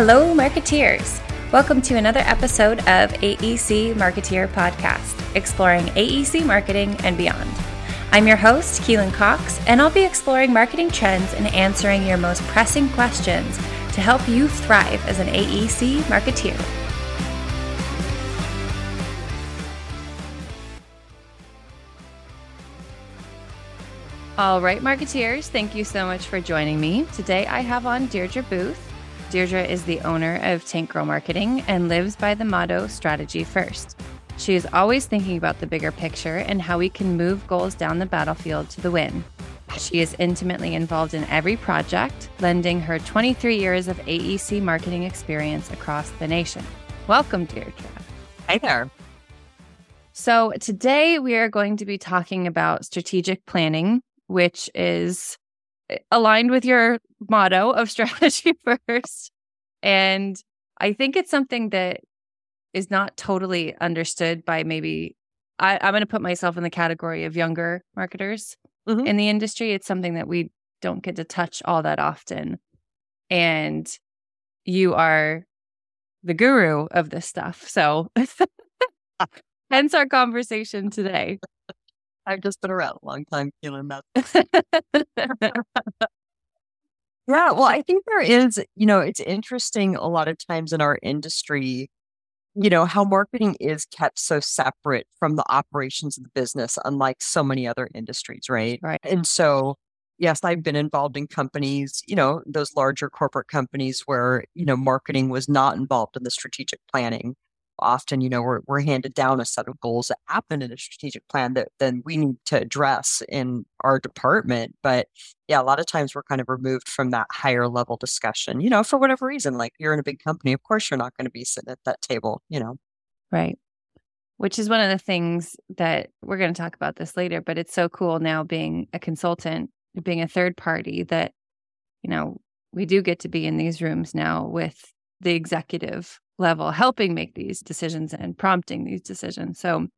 Hello, marketeers. Welcome to another episode of AEC Marketeer Podcast, exploring AEC marketing and beyond. I'm your host, Keelan Cox, and I'll be exploring marketing trends and answering your most pressing questions to help you thrive as an AEC marketeer. All right, marketeers, thank you so much for joining me. Today I have on Deirdre Booth. Deirdre is the owner of Tank Girl Marketing and lives by the motto strategy first. She is always thinking about the bigger picture and how we can move goals down the battlefield to the win. She is intimately involved in every project, lending her 23 years of AEC marketing experience across the nation. Welcome, Deirdre. Hi there. So, today we are going to be talking about strategic planning which is aligned with your motto of strategy first. And I think it's something that is not totally understood by maybe, I, am going to put myself in the category of younger marketers mm-hmm. in the industry. It's something that we don't get to touch all that often. And you are the guru of this stuff. So, hence our conversation today. I've just been around a long time feeling that. yeah, well, I think there is, you know, it's interesting a lot of times in our industry, you know, how marketing is kept so separate from the operations of the business, unlike so many other industries, right? Right. And so, yes, I've been involved in companies, you know, those larger corporate companies where, you know, marketing was not involved in the strategic planning often, you know, we're, we're handed down a set of goals that happen in a strategic plan that then we need to address in our department. But yeah, a lot of times we're kind of removed from that higher level discussion, you know, for whatever reason. Like you're in a big company, of course, you're not going to be sitting at that table, you know. Right. Which is one of the things that we're going to talk about this later, but it's so cool now being a consultant, being a third party that, you know, we do get to be in these rooms now with the executive level, helping make these decisions and prompting these decisions. So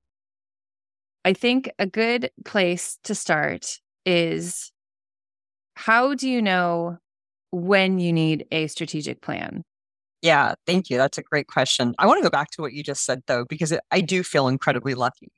I think a good place to start is how do you know when you need a strategic plan? Yeah, thank you. That's a great question. I want to go back to what you just said though, because I do feel incredibly lucky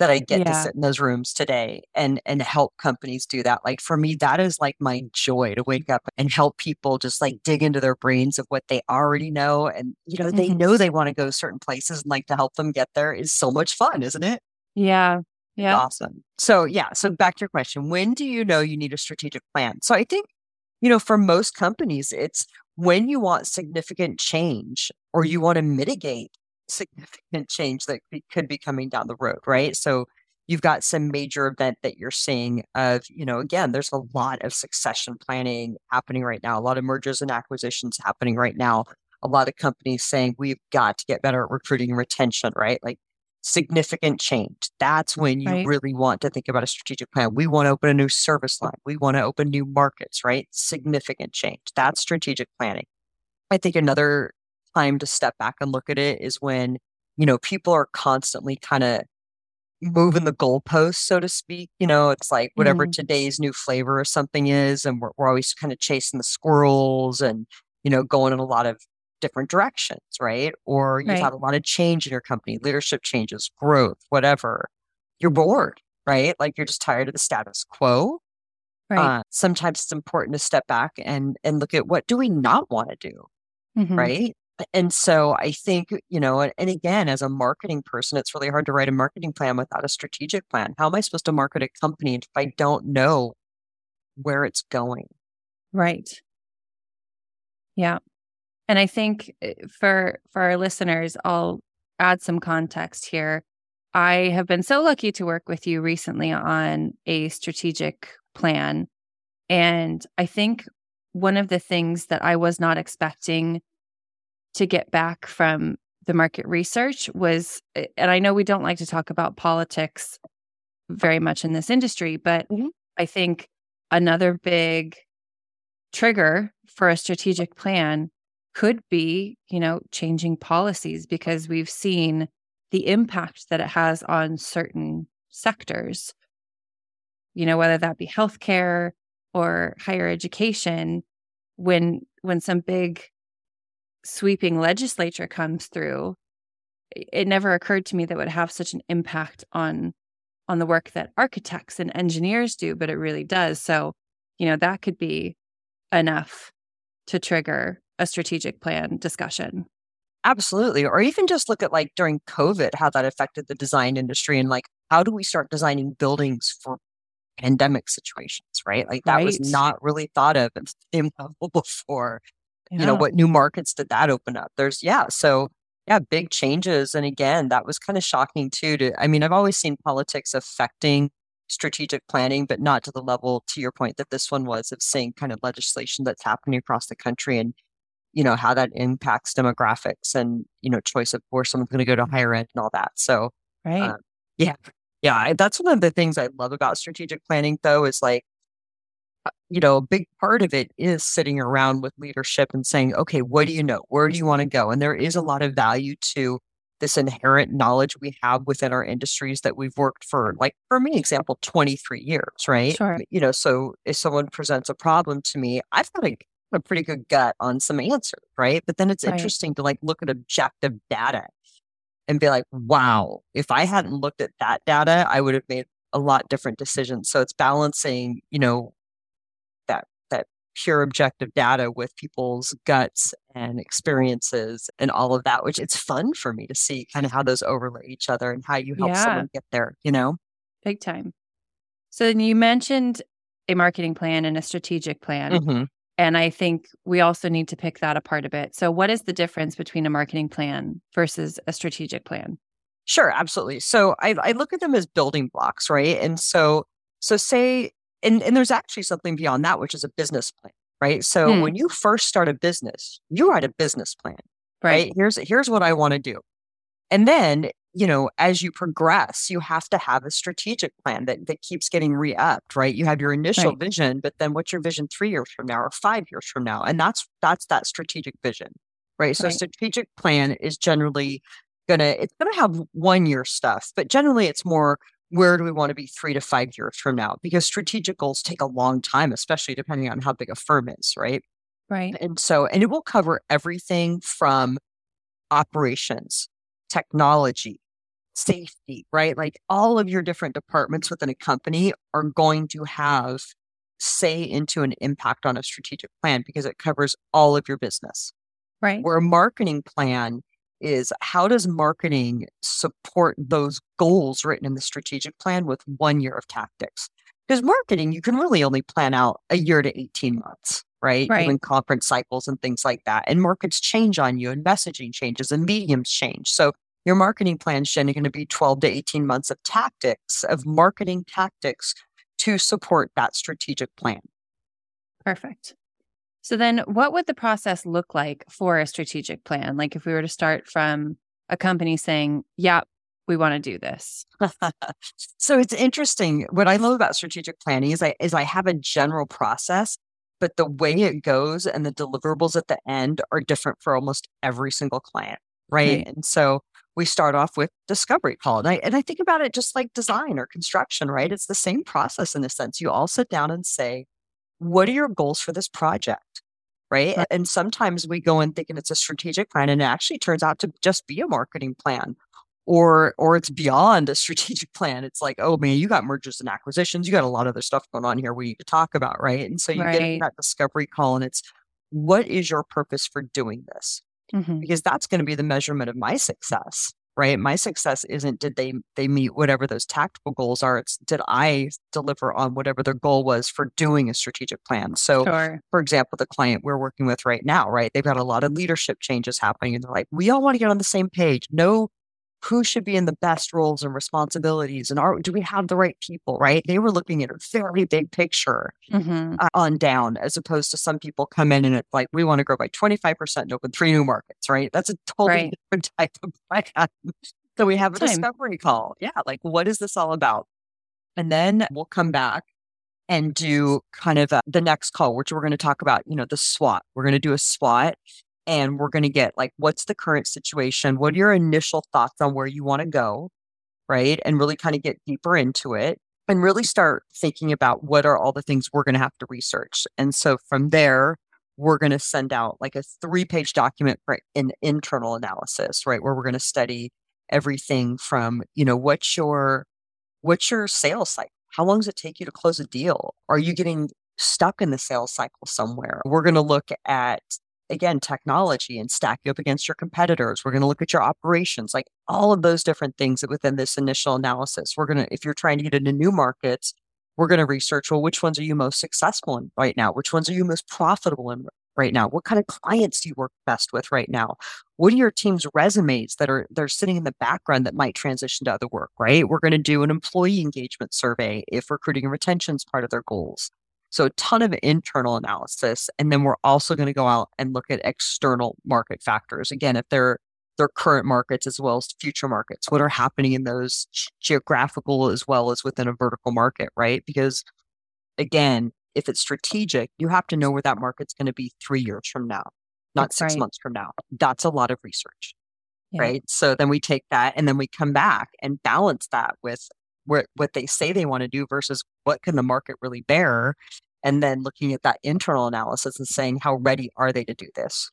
that I get yeah. to sit in those rooms today and and help companies do that. Like for me, that is like my joy to wake up and help people just like dig into their brains of what they already know. And you know, they mm-hmm. know they want to go certain places and like to help them get there is so much fun, isn't it? Yeah. Yeah. awesome. So yeah. So back to your question. When do you know you need a strategic plan? So I think, you know, for most companies, it's when you want significant change or you want to mitigate significant change that could be coming down the road, right? So you've got some major event that you're seeing of, you know, again, there's a lot of succession planning happening right now, a lot of mergers and acquisitions happening right now. A lot of companies saying we've got to get better at recruiting and retention, right? Like significant change. That's when you right. really want to think about a strategic plan. We want to open a new service line. We want to open new markets, right? Significant change. That's strategic planning. I think another time to step back and look at it is when, you know, people are constantly kind of moving the goalposts, so to speak. You know, it's like whatever mm. today's new flavor or something is, and we're, we're always kind of chasing the squirrels and, you know, going in a lot of different directions, right? Or you've right. had a lot of change in your company, leadership changes, growth, whatever. You're bored, right? Like you're just tired of the status quo. Right. Uh, sometimes it's important to step back and and look at what do we not want to do, mm-hmm. right? And so I think, you know, and, and again, as a marketing person, it's really hard to write a marketing plan without a strategic plan. How am I supposed to market a company if I don't know where it's going? Right. Yeah. And I think eh, for for our listeners, I'll add some context here. I have been so lucky to work with you recently on a strategic plan. And I think one of the things that I was not expecting to get back from the market research was, and I know we don't like to talk about politics very much in this industry, but mm-hmm. I think another big trigger for a strategic plan could be, you know, changing policies because we've seen the impact that it has on certain sectors. You know, whether that be healthcare or higher education, when when some big sweeping legislature comes through, it never occurred to me that would have such an impact on on the work that architects and engineers do, but it really does. So, you know, that could be enough to trigger a strategic plan discussion. Absolutely. Or even just look at like during COVID, how that affected the design industry and like how do we start designing buildings for pandemic situations, right? Like that right. was not really thought of at the same level before. Yeah. You know, what new markets did that open up? There's, yeah. So, yeah, big changes. And again, that was kind of shocking too. To, I mean, I've always seen politics affecting strategic planning, but not to the level, to your point, that this one was of seeing kind of legislation that's happening across the country and, you know, how that impacts demographics and, you know, choice of where someone's going to go to higher ed and all that. So, right. Um, yeah, yeah, I, that's one of the things I love about strategic planning, though, is like, Uh, you know, a big part of it is sitting around with leadership and saying, okay, what do you know? Where do you want to go? And there is a lot of value to this inherent knowledge we have within our industries that we've worked for, like for me, example, 23 years, right? Sure. You know, so if someone presents a problem to me, I've got a, a pretty good gut on some answers, right? But then it's right. interesting to like look at objective data and be like, wow, if I hadn't looked at that data, I would have made a lot different decisions. So it's balancing, you know, pure objective data with people's guts and experiences and all of that, which it's fun for me to see kind of how those overlay each other and how you help yeah. someone get there, you know? Big time. So you mentioned a marketing plan and a strategic plan. Mm-hmm. And I think we also need to pick that apart a bit. So, what is the difference between a marketing plan versus a strategic plan? Sure, absolutely. So, I, I look at them as building blocks, right? And so, so say, and, and there's actually something beyond that, which is a business plan, right? So, hmm. when you first start a business, you write a business plan, right? right? Here's here's what I want to do, and then you know, as you progress, you have to have a strategic plan that, that keeps getting re upped, right? You have your initial right. vision, but then what's your vision three years from now or five years from now? And that's that's that strategic vision, right? So right. strategic plan is generally gonna it's gonna have one year stuff, but generally it's more where do we want to be three to five years from now? Because strategic goals take a long time, especially depending on how big a firm is, right? Right. And so, and it will cover everything from operations technology, safety, right? Like all of your different departments within a company are going to have say into an impact on a strategic plan because it covers all of your business. Right. Where a marketing plan is how does marketing support those goals written in the strategic plan with one year of tactics? Because marketing, you can really only plan out a year to 18 months right? right. Doing conference cycles and things like that. And markets change on you and messaging changes and mediums change. So your marketing plan is going to be 12 to 18 months of tactics, of marketing tactics to support that strategic plan. Perfect. So then what would the process look like for a strategic plan? Like if we were to start from a company saying, yeah, we want to do this. so it's interesting. What I love about strategic planning is I is I have a general process but the way it goes and the deliverables at the end are different for almost every single client. Right. And so we start off with discovery call. And I, and I think about it just like design or construction, right? It's the same process in a sense. You all sit down and say, what are your goals for this project? Right? right. And sometimes we go in thinking it's a strategic plan and it actually turns out to just be a marketing plan or or it's beyond a strategic plan. It's like, oh man, you got mergers and acquisitions, you got a lot of other stuff going on here we need to talk about, right? And so you right. get that discovery call, and it's what is your purpose for doing this? Mm-hmm. Because that's going to be the measurement of my success, right? My success isn't did they they meet whatever those tactical goals are. It's did I deliver on whatever their goal was for doing a strategic plan. So, sure. for example, the client we're working with right now, right? They've got a lot of leadership changes happening, and they're like, we all want to get on the same page. No who should be in the best roles and responsibilities and are do we have the right people right they were looking at a very big picture mm-hmm. uh, on down as opposed to some people come in and it's like we want to grow by 25% and open three new markets right that's a totally right. different type of plan so we have a Time. discovery call yeah like what is this all about and then we'll come back and do kind of a, the next call which we're going to talk about you know the swot we're going to do a swot and we're going to get like what's the current situation what are your initial thoughts on where you want to go right and really kind of get deeper into it and really start thinking about what are all the things we're going to have to research and so from there we're going to send out like a three page document for an internal analysis, right? Where we're going to study everything from, you know, what's your, what's your sales cycle? How long does it take you to close a deal? Are you getting stuck in the sales cycle somewhere? We're going to look at, again, technology and stack you up against your competitors. We're going to look at your operations, like all of those different things that within this initial analysis. We're going to, if you're trying to get into new markets, we're going to research well which ones are you most successful in right now? Which ones are you most profitable in right now? What kind of clients do you work best with right now? What are your team's resumes that are they're sitting in the background that might transition to other work right? We're going to do an employee engagement survey if recruiting and retention is part of their goals so a ton of internal analysis and then we're also going to go out and look at external market factors again if they're their current markets as well as future markets, what are happening in those geographical as well as within a vertical market, right? Because again, if it's strategic, you have to know where that market's going to be three years from now, not That's six right. months from now. That's a lot of research. Yeah. Right. So then we take that and then we come back and balance that with where, what they say they want to do versus what can the market really bear. And then looking at that internal analysis and saying, how ready are they to do this?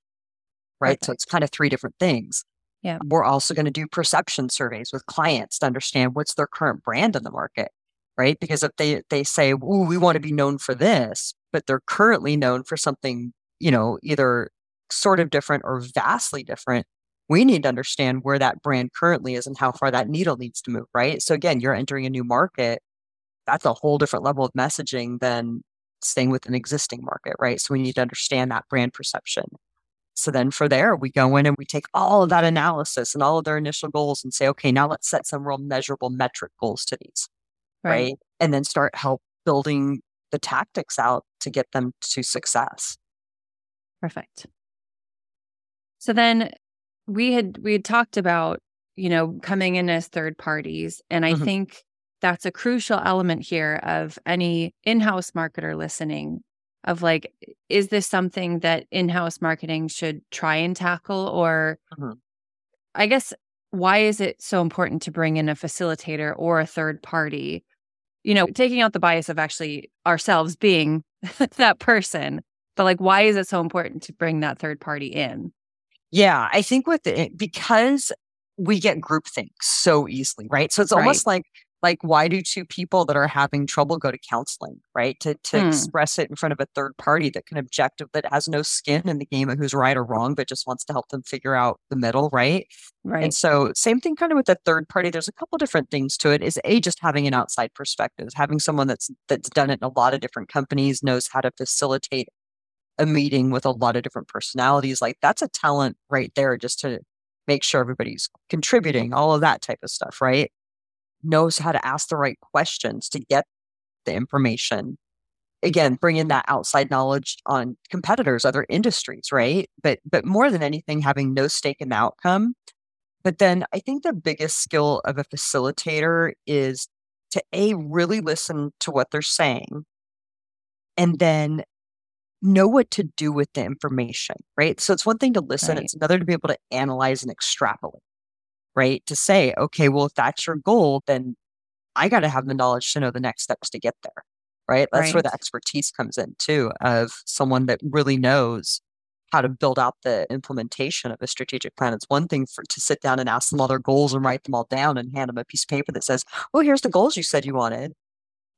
Right. So it's kind of three different things. Yeah. We're also going to do perception surveys with clients to understand what's their current brand in the market, right? Because if they they say, "Ooh, we want to be known for this," but they're currently known for something, you know, either sort of different or vastly different, we need to understand where that brand currently is and how far that needle needs to move, right? So again, you're entering a new market. That's a whole different level of messaging than staying with an existing market, right? So we need to understand that brand perception. So then for there, we go in and we take all of that analysis and all of their initial goals and say, okay, now let's set some real measurable metric goals to these. Right. right? And then start help building the tactics out to get them to success. Perfect. So then we had we had talked about, you know, coming in as third parties. And I mm-hmm. think that's a crucial element here of any in-house marketer listening of like, is this something that in house marketing should try and tackle? Or mm-hmm. I guess, why is it so important to bring in a facilitator or a third party? You know, taking out the bias of actually ourselves being that person, but like, why is it so important to bring that third party in? Yeah, I think with it, because we get groupthink so easily, right? So it's right. almost like like why do two people that are having trouble go to counseling right to to hmm. express it in front of a third party that can objective that has no skin in the game of who's right or wrong but just wants to help them figure out the middle right right and so same thing kind of with the third party there's a couple different things to it is a just having an outside perspective having someone that's that's done it in a lot of different companies knows how to facilitate a meeting with a lot of different personalities like that's a talent right there just to make sure everybody's contributing all of that type of stuff right knows how to ask the right questions to get the information. Again, bring in that outside knowledge on competitors, other industries, right? But but more than anything, having no stake in the outcome. But then I think the biggest skill of a facilitator is to a really listen to what they're saying and then know what to do with the information, right? So it's one thing to listen, right. it's another to be able to analyze and extrapolate right? To say, okay, well, if that's your goal, then I got to have the knowledge to know the next steps to get there, right? That's right. where the expertise comes in too, of someone that really knows how to build out the implementation of a strategic plan. It's one thing for to sit down and ask them all their goals and write them all down and hand them a piece of paper that says, "Oh, here's the goals you said you wanted."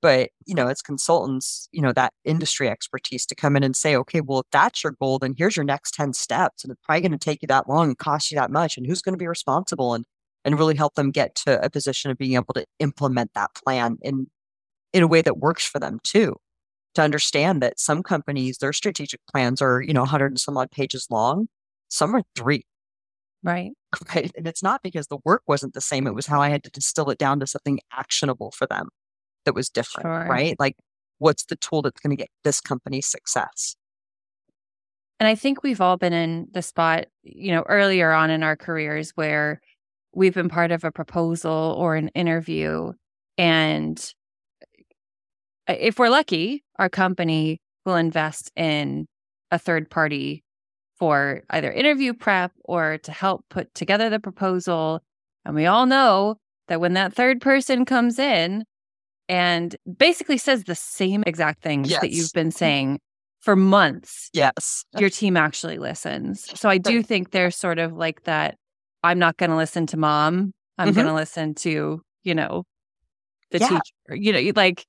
But you know, it's consultants, you know, that industry expertise to come in and say, "Okay, well, if that's your goal, then here's your next ten steps, and it's probably going to take you that long and cost you that much, and who's going to be responsible?" and and really help them get to a position of being able to implement that plan in in a way that works for them too. To understand that some companies their strategic plans are you know 100 and some odd pages long some are three. Right. Right? And it's not because the work wasn't the same it was how i had to distill it down to something actionable for them that was different sure. right like what's the tool that's going to get this company success and i think we've all been in the spot you know earlier on in our careers where we've been part of a proposal or an interview. And uh, if we're lucky, our company will invest in a third party for either interview prep or to help put together the proposal. And we all know that when that third person comes in and basically says the same exact things yes. that you've been saying for months, yes, your team actually listens. So I do think there's sort of like that I'm not going to listen to mom. I'm Mhm. going to listen to, you know, the Yeah. teacher. You know, like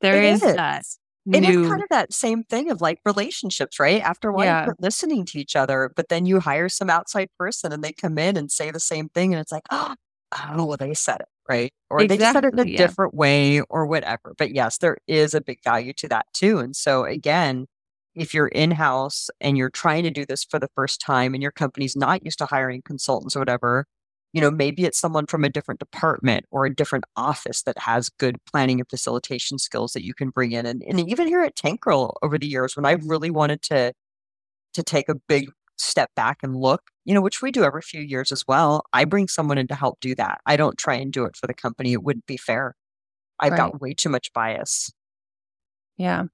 there It is, that is. And new it's kind of that same thing of like relationships, right? After a while, Yeah. listening to each other, but then you hire some outside person and they come in and say the same thing. And it's like, oh, oh well, they said it, right? Or they just said it in a yeah. different way or whatever. But yes, there is a big value to that too. And so, again, if you're in house and you're trying to do this for the first time and your company's not used to hiring consultants or whatever, you know, maybe it's someone from a different department or a different office that has good planning and facilitation skills that you can bring in. And, and even here at Tank Girl over the years, when I really wanted to to take a big step back and look, you know, which we do every few years as well, I bring someone in to help do that. I don't try and do it for the company. It wouldn't be fair. I've Right. got way too much bias. yeah.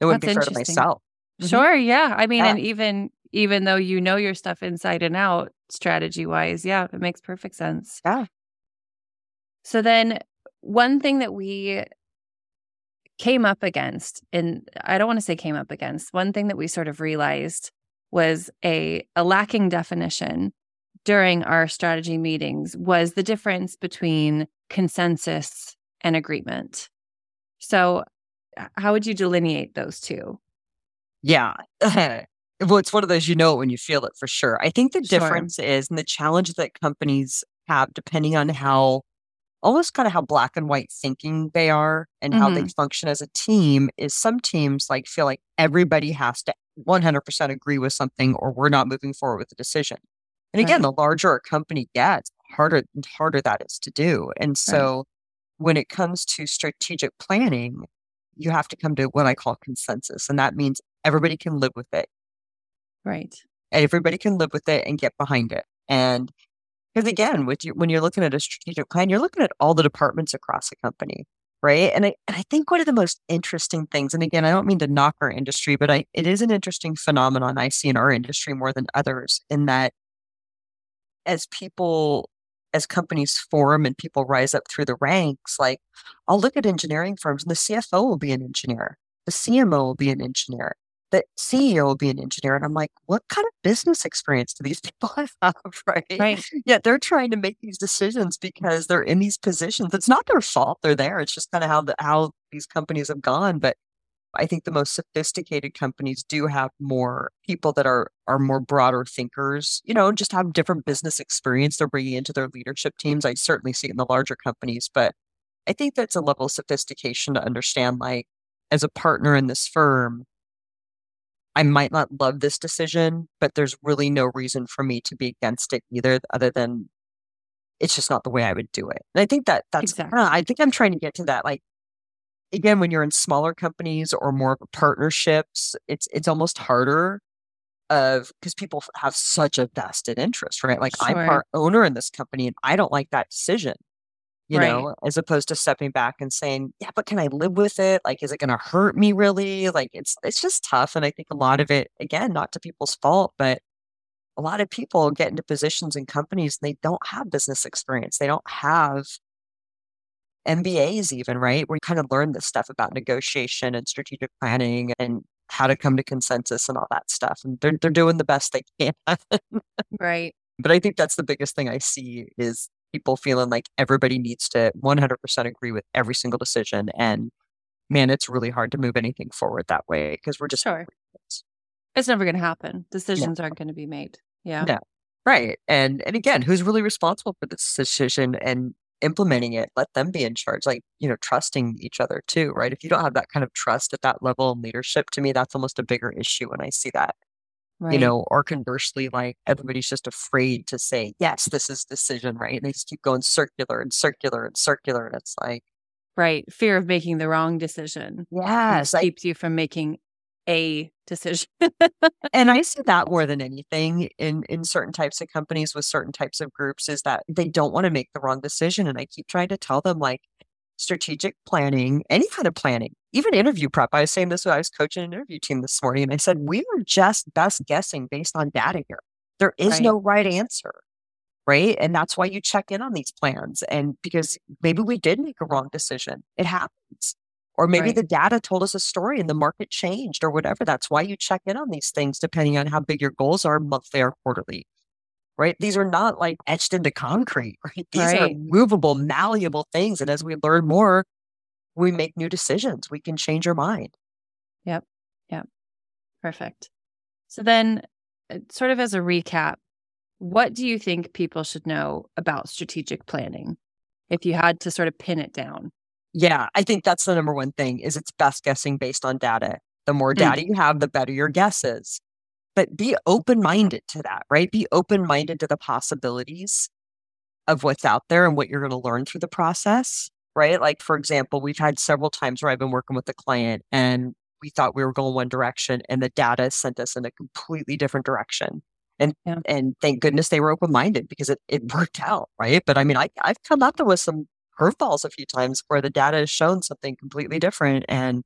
It wouldn't That's be fair to myself. Mhm. Sure. Yeah. I mean, Yeah. and even even though you know your stuff inside and out, strategy wise, yeah, it makes perfect sense. Yeah. So then, one thing that we came up against, and I don't want to say came up against, one thing that we sort of realized was a a lacking definition during our strategy meetings was the difference between consensus and agreement. So, how would you delineate those two? Yeah. well, it's one of those you know it when you feel it for sure. I think the Sure. difference is, and the challenge that companies have, depending on how almost kind of how black and white thinking they are and how they mm-hmm. function as a team, is some teams like feel like everybody has to 100% agree with something or we're not moving forward with the decision. And again, the larger a company gets, harder and harder that is to do. And so when it comes to strategic planning, you have to come to what I call consensus. And that means everybody can live with it. Right. Everybody can live with it and get behind it. And because again, with you, when you're looking at a strategic plan, you're looking at all the departments across a company, right? And I, and I think one of the most interesting things, and again, I don't mean to knock our industry, but I, it is an interesting phenomenon I see in our industry more than others, in that as people, as companies form and people rise up through the ranks, like I'll look at engineering firms and the CFO will be an engineer, the CMO will be an engineer, the CEO will be an engineer. And I'm like, what kind of business experience do these people have? Right. Right. Yeah, they're trying to make these decisions because they're in these positions. It's not their fault they're there. It's just kind of how the how these companies have gone. But I think the most sophisticated companies do have more people that are are more broader thinkers, you know, just have different business experience they're bringing into their leadership teams. I certainly see it in the larger companies, but I think that's a level of sophistication to understand like as a partner in this firm, I might not love this decision, but there's really no reason for me to be against it either, other than it's just not the way I would do it. And I think that that's, Exactly. I think I'm trying to get to that. Like, again, when you're in smaller companies or more partnerships, it's, it's almost harder of because people have such a vested interest, right? Like, I'm Sure. part owner in this company and I don't like that decision. You Right. know, as opposed to stepping back and saying, "Yeah, but can I live with it? Like, is it going to hurt me really?" Like, it's it's just tough, and I think a lot of it, again, not to people's fault, but a lot of people get into positions in companies and they don't have business experience. They don't have MBAs, even right, where you kind of learn this stuff about negotiation and strategic planning and how to come to consensus and all that stuff. And they're they're doing the best they can. Right. But I think that's the biggest thing I see is people feeling like everybody needs to 100% agree with every single decision. And man, it's really hard to move anything forward that way because we're just Sure. It's never going to happen. Decisions aren't going to be made. Yeah. No. right. And and again, who's really responsible for this decision and implementing it? Let them be in charge. Like you know, trusting each other too, right? If you don't have that kind of trust at that level in leadership, to me, that's almost a bigger issue when I see that. Right. you know, or conversely, like everybody's just afraid to say, yes, this is decision, right? And they just keep going circular and circular and circular. And it's like, right. Fear of making the wrong decision yes. I, keeps you from making a decision. and I see that more than anything in, in certain types of companies with certain types of groups is that they don't want to make the wrong decision. And I keep trying to tell them, like, strategic planning, any kind of planning, even interview prep. I was saying this when I was coaching an interview team this morning, and I said, we are just best guessing based on data here. There is Right. no right answer. Right. And that's why you check in on these plans. And because maybe we did make a wrong decision, it happens. Or maybe Right. the data told us a story and the market changed or whatever. That's why you check in on these things depending on how big your goals are monthly or quarterly. Right. These are not like etched into concrete, right? These are Right. movable, malleable things. And as we learn more, we make new decisions. We can change our mind. Yep. Yep. Perfect. So then, uh, sort of as a recap, what do you think people should know about strategic planning if you had to sort of pin it down? Yeah, I think that's the number one thing is it's best guessing based on data. The more Mm. data you have, the better your guess is. But be open-minded to that, right? Be open-minded to the possibilities of what's out there and what you're going to learn through the process, right? Like for example, we've had several times where I've been working with a client and we thought we were going one direction and the data sent us in a completely different direction. And Yeah. and thank goodness they were open-minded because it, it worked out, right? But I mean, I I've come up with some curveballs a few times where the data has shown something completely different and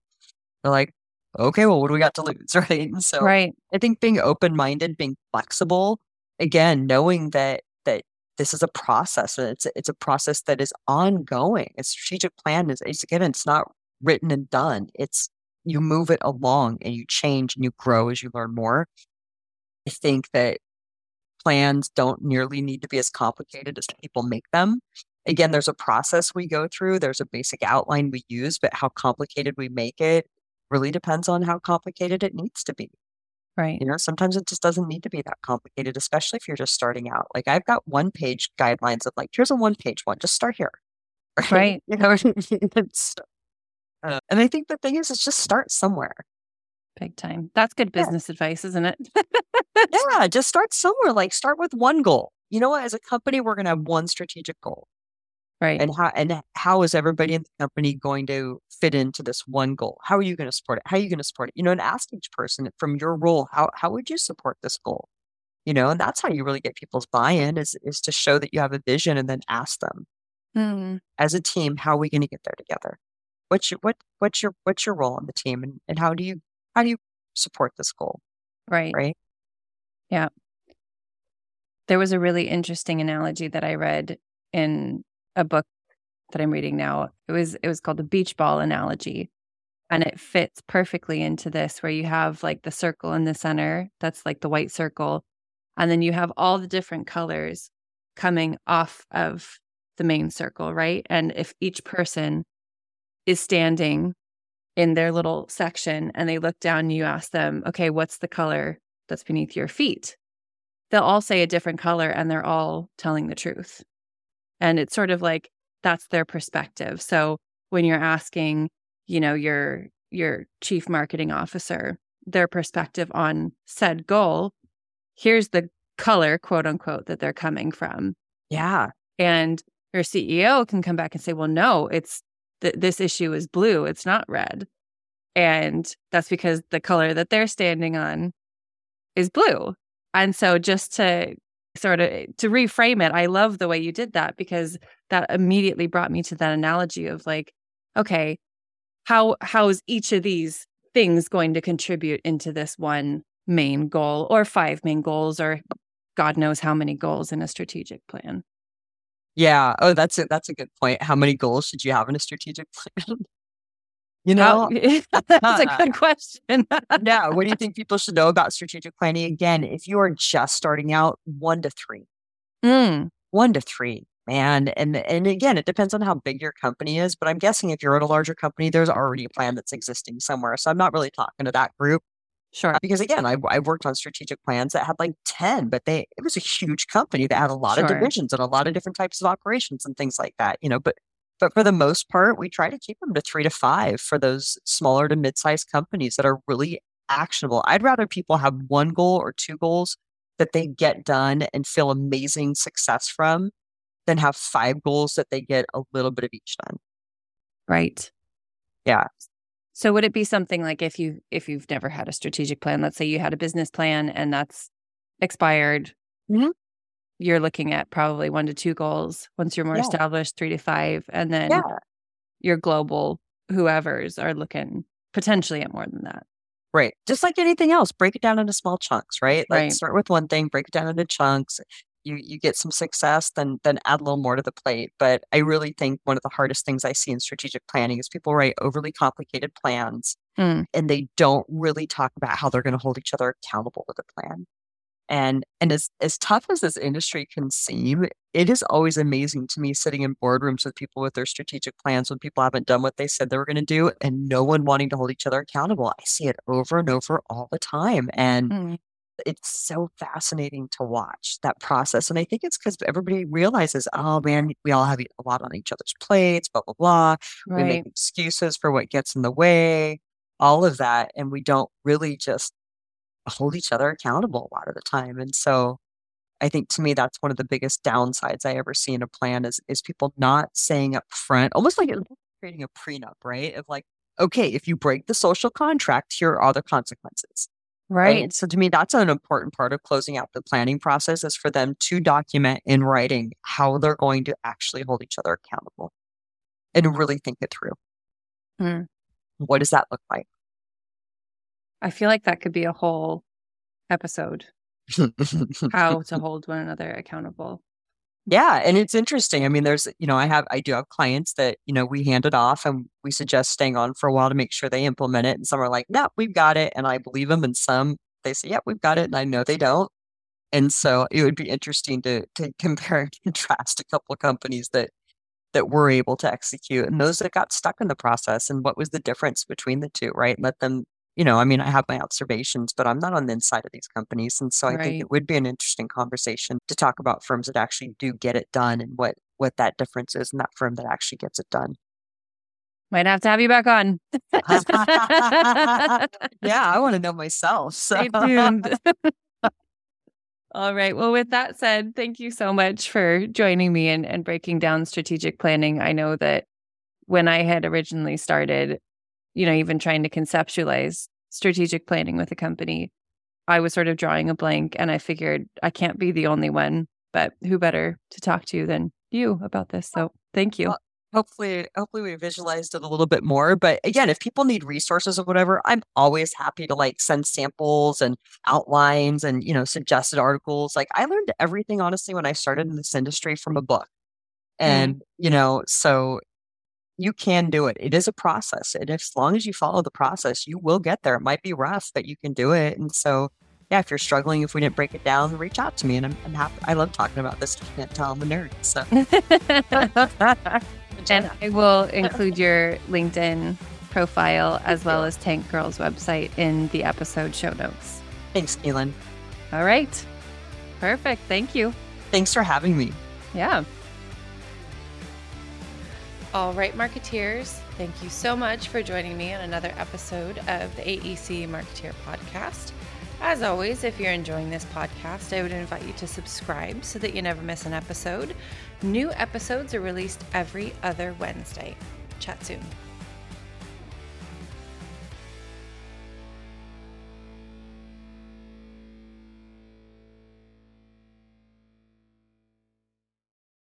they're like, okay, well, what do we got to lose? Right. So Right. I think being open-minded, being flexible, again, knowing that that this is a process and it's a- it's a process that is ongoing. A strategic plan is it's again, it's not written and done. It's you move it along and you change and you grow as you learn more. I think that plans don't nearly need to be as complicated as people make them. Again, there's a process we go through, there's a basic outline we use, but how complicated we make it really depends on how complicated it needs to be. Right. You know, sometimes it just doesn't need to be that complicated, especially if you're just starting out. Like I've got one page guidelines of like, here's a one page one, just start here. Right. You know, uh, and I think the thing is, it's just start somewhere. Big time. That's good Yeah. business advice, isn't it? Yeah, just start somewhere. Like start with one goal. You know what? As a company, we're going to have one strategic goal. Right. and how and how is everybody in the company going to fit into this one goal? How are you going to support it? How are you going to support it? You know and ask each person from your role how how would you support this goal? You know and that's how you really get people's buy-in is is to show that you have a vision and then ask them Mm, as a team how are we going to get there together? What's your what what's your what's your role on the team and, and how do you how do you support this goal? Right. right? Yeah. There was a really interesting analogy that I read in a book that I'm reading now. It was it was called the beach ball analogy. And it fits perfectly into this where you have like the circle in the center, that's like the white circle, and then you have all the different colors coming off of the main circle, right? And if each person is standing in their little section and they look down you ask them, okay, what's the color that's beneath your feet? They'll all say a different color and they're all telling the truth. And it's sort of like that's their perspective. So when you're asking, you know, your your chief marketing officer their perspective on said goal, here's the color, quote unquote, that they're coming from. yeah And your CEO can come back and say, well, no, it's th- this issue is blue, it's not red. And that's because the color that they're standing on is blue. And so just to sort of eh, to reframe it, I love the way you did that because that immediately brought me to that analogy of like, okay, how how is each of these things going to contribute into this one main goal or five main goals or God knows how many goals in a strategic plan? yeah oh that's it that's a good point how many goals should you have in a strategic plan you know How- that's a good question. yeah. What do you think people should know about strategic planning? Again, if you are just starting out, one to three, Mm, one to three, man. And and again, it depends on how big your company is. But I'm guessing if you're at a larger company, there's already a plan that's existing somewhere. So I'm not really talking to that group sure. because again, I I worked on strategic plans that had like ten, but they it was a huge company that had a lot of divisions and a lot of different types of operations and things like that. You know, but but for the most part, we try to keep them to three to five for those smaller to mid-sized companies that are really actionable. I'd rather people have one goal or two goals that they get done and feel amazing success from than have five goals that they get a little bit of each done. Right. Yeah. So would it be something like if you if you've never had a strategic plan, let's say you had a business plan and that's expired, Mhm. You're looking at probably one to two goals. Once you're more Yeah. established, three to five, and then Yeah. your global whoever's are looking potentially at more than that. Right. Just like anything else, break it down into small chunks, right? Like Right. start with one thing, break it down into chunks. you you get some success, then then add a little more to the plate. But I really think one of the hardest things I see in strategic planning is people write overly complicated plans Mm. and they don't really talk about how they're going to hold each other accountable with a plan. And and as as tough as this industry can seem, it is always amazing to me sitting in boardrooms with people with their strategic plans when people haven't done what they said they were going to do and no one wanting to hold each other accountable. I see it over and over all the time. And Mm. it's so fascinating to watch that process. And I think it's because everybody realizes, oh man, we all have a lot on each other's plates, blah, blah, blah. We make excuses for what gets in the way, all of that. And we don't really just hold each other accountable a lot of the time. And so I think to me that's one of the biggest downsides I ever see in a plan is is people not saying up front, almost like creating a prenup, right? Of like, okay, if you break the social contract, here are the consequences. Right. So to me, that's an important part of closing out the planning process is for them to document in writing how they're going to actually hold each other accountable and really think it through. Hmm. What does that look like? I feel like that could be a whole episode. How to hold one another accountable. Yeah, and it's interesting. I mean, there's, you know, I have, I do have clients that, you know, we hand it off and we suggest staying on for a while to make sure they implement it. And some are like, no, we've got it. And I believe them. And some, they say, yeah, we've got it. And I know they don't. And so it would be interesting to to compare and contrast a couple of companies that that were able to execute and those that got stuck in the process and what was the difference between the two, right? Let them, you know, I mean, I have my observations, but I'm not on the inside of these companies. And so I think it would be an interesting conversation to talk about firms that actually do get it done and what what that difference is in that firm that actually gets it done. Might have to have you back on. Yeah, I want to know myself. So Stay tuned. All right. Well, with that said, thank you so much for joining me and, and breaking down strategic planning. I know that when I had originally started, you know, even trying to conceptualize strategic planning with a company, I was sort of drawing a blank and I figured I can't be the only one, but who better to talk to than you about this? So thank you. Well, hopefully hopefully we visualized it a little bit more but again if people need resources or whatever i'm always happy to like send samples and outlines and you know suggested articles like i learned everything honestly when i started in this industry from a book mm. and you know so you can do it it is a process and as long as you follow the process you will get there it might be rough but you can do it and so yeah if you're struggling if we didn't break it down reach out to me and i'm, I'm happy i love talking about this you can't tell i'm a nerd so and I will include your LinkedIn profile as well as Tank Girl's website in the episode show notes. thanks keelan All right. Perfect. Thank you. thanks for having me Yeah. All right, marketeers. Thank you so much for joining me on another episode of the AEC Marketeer Podcast. As always, if you're enjoying this podcast, I would invite you to subscribe so that you never miss an episode. New episodes are released every other Wednesday. Chat soon.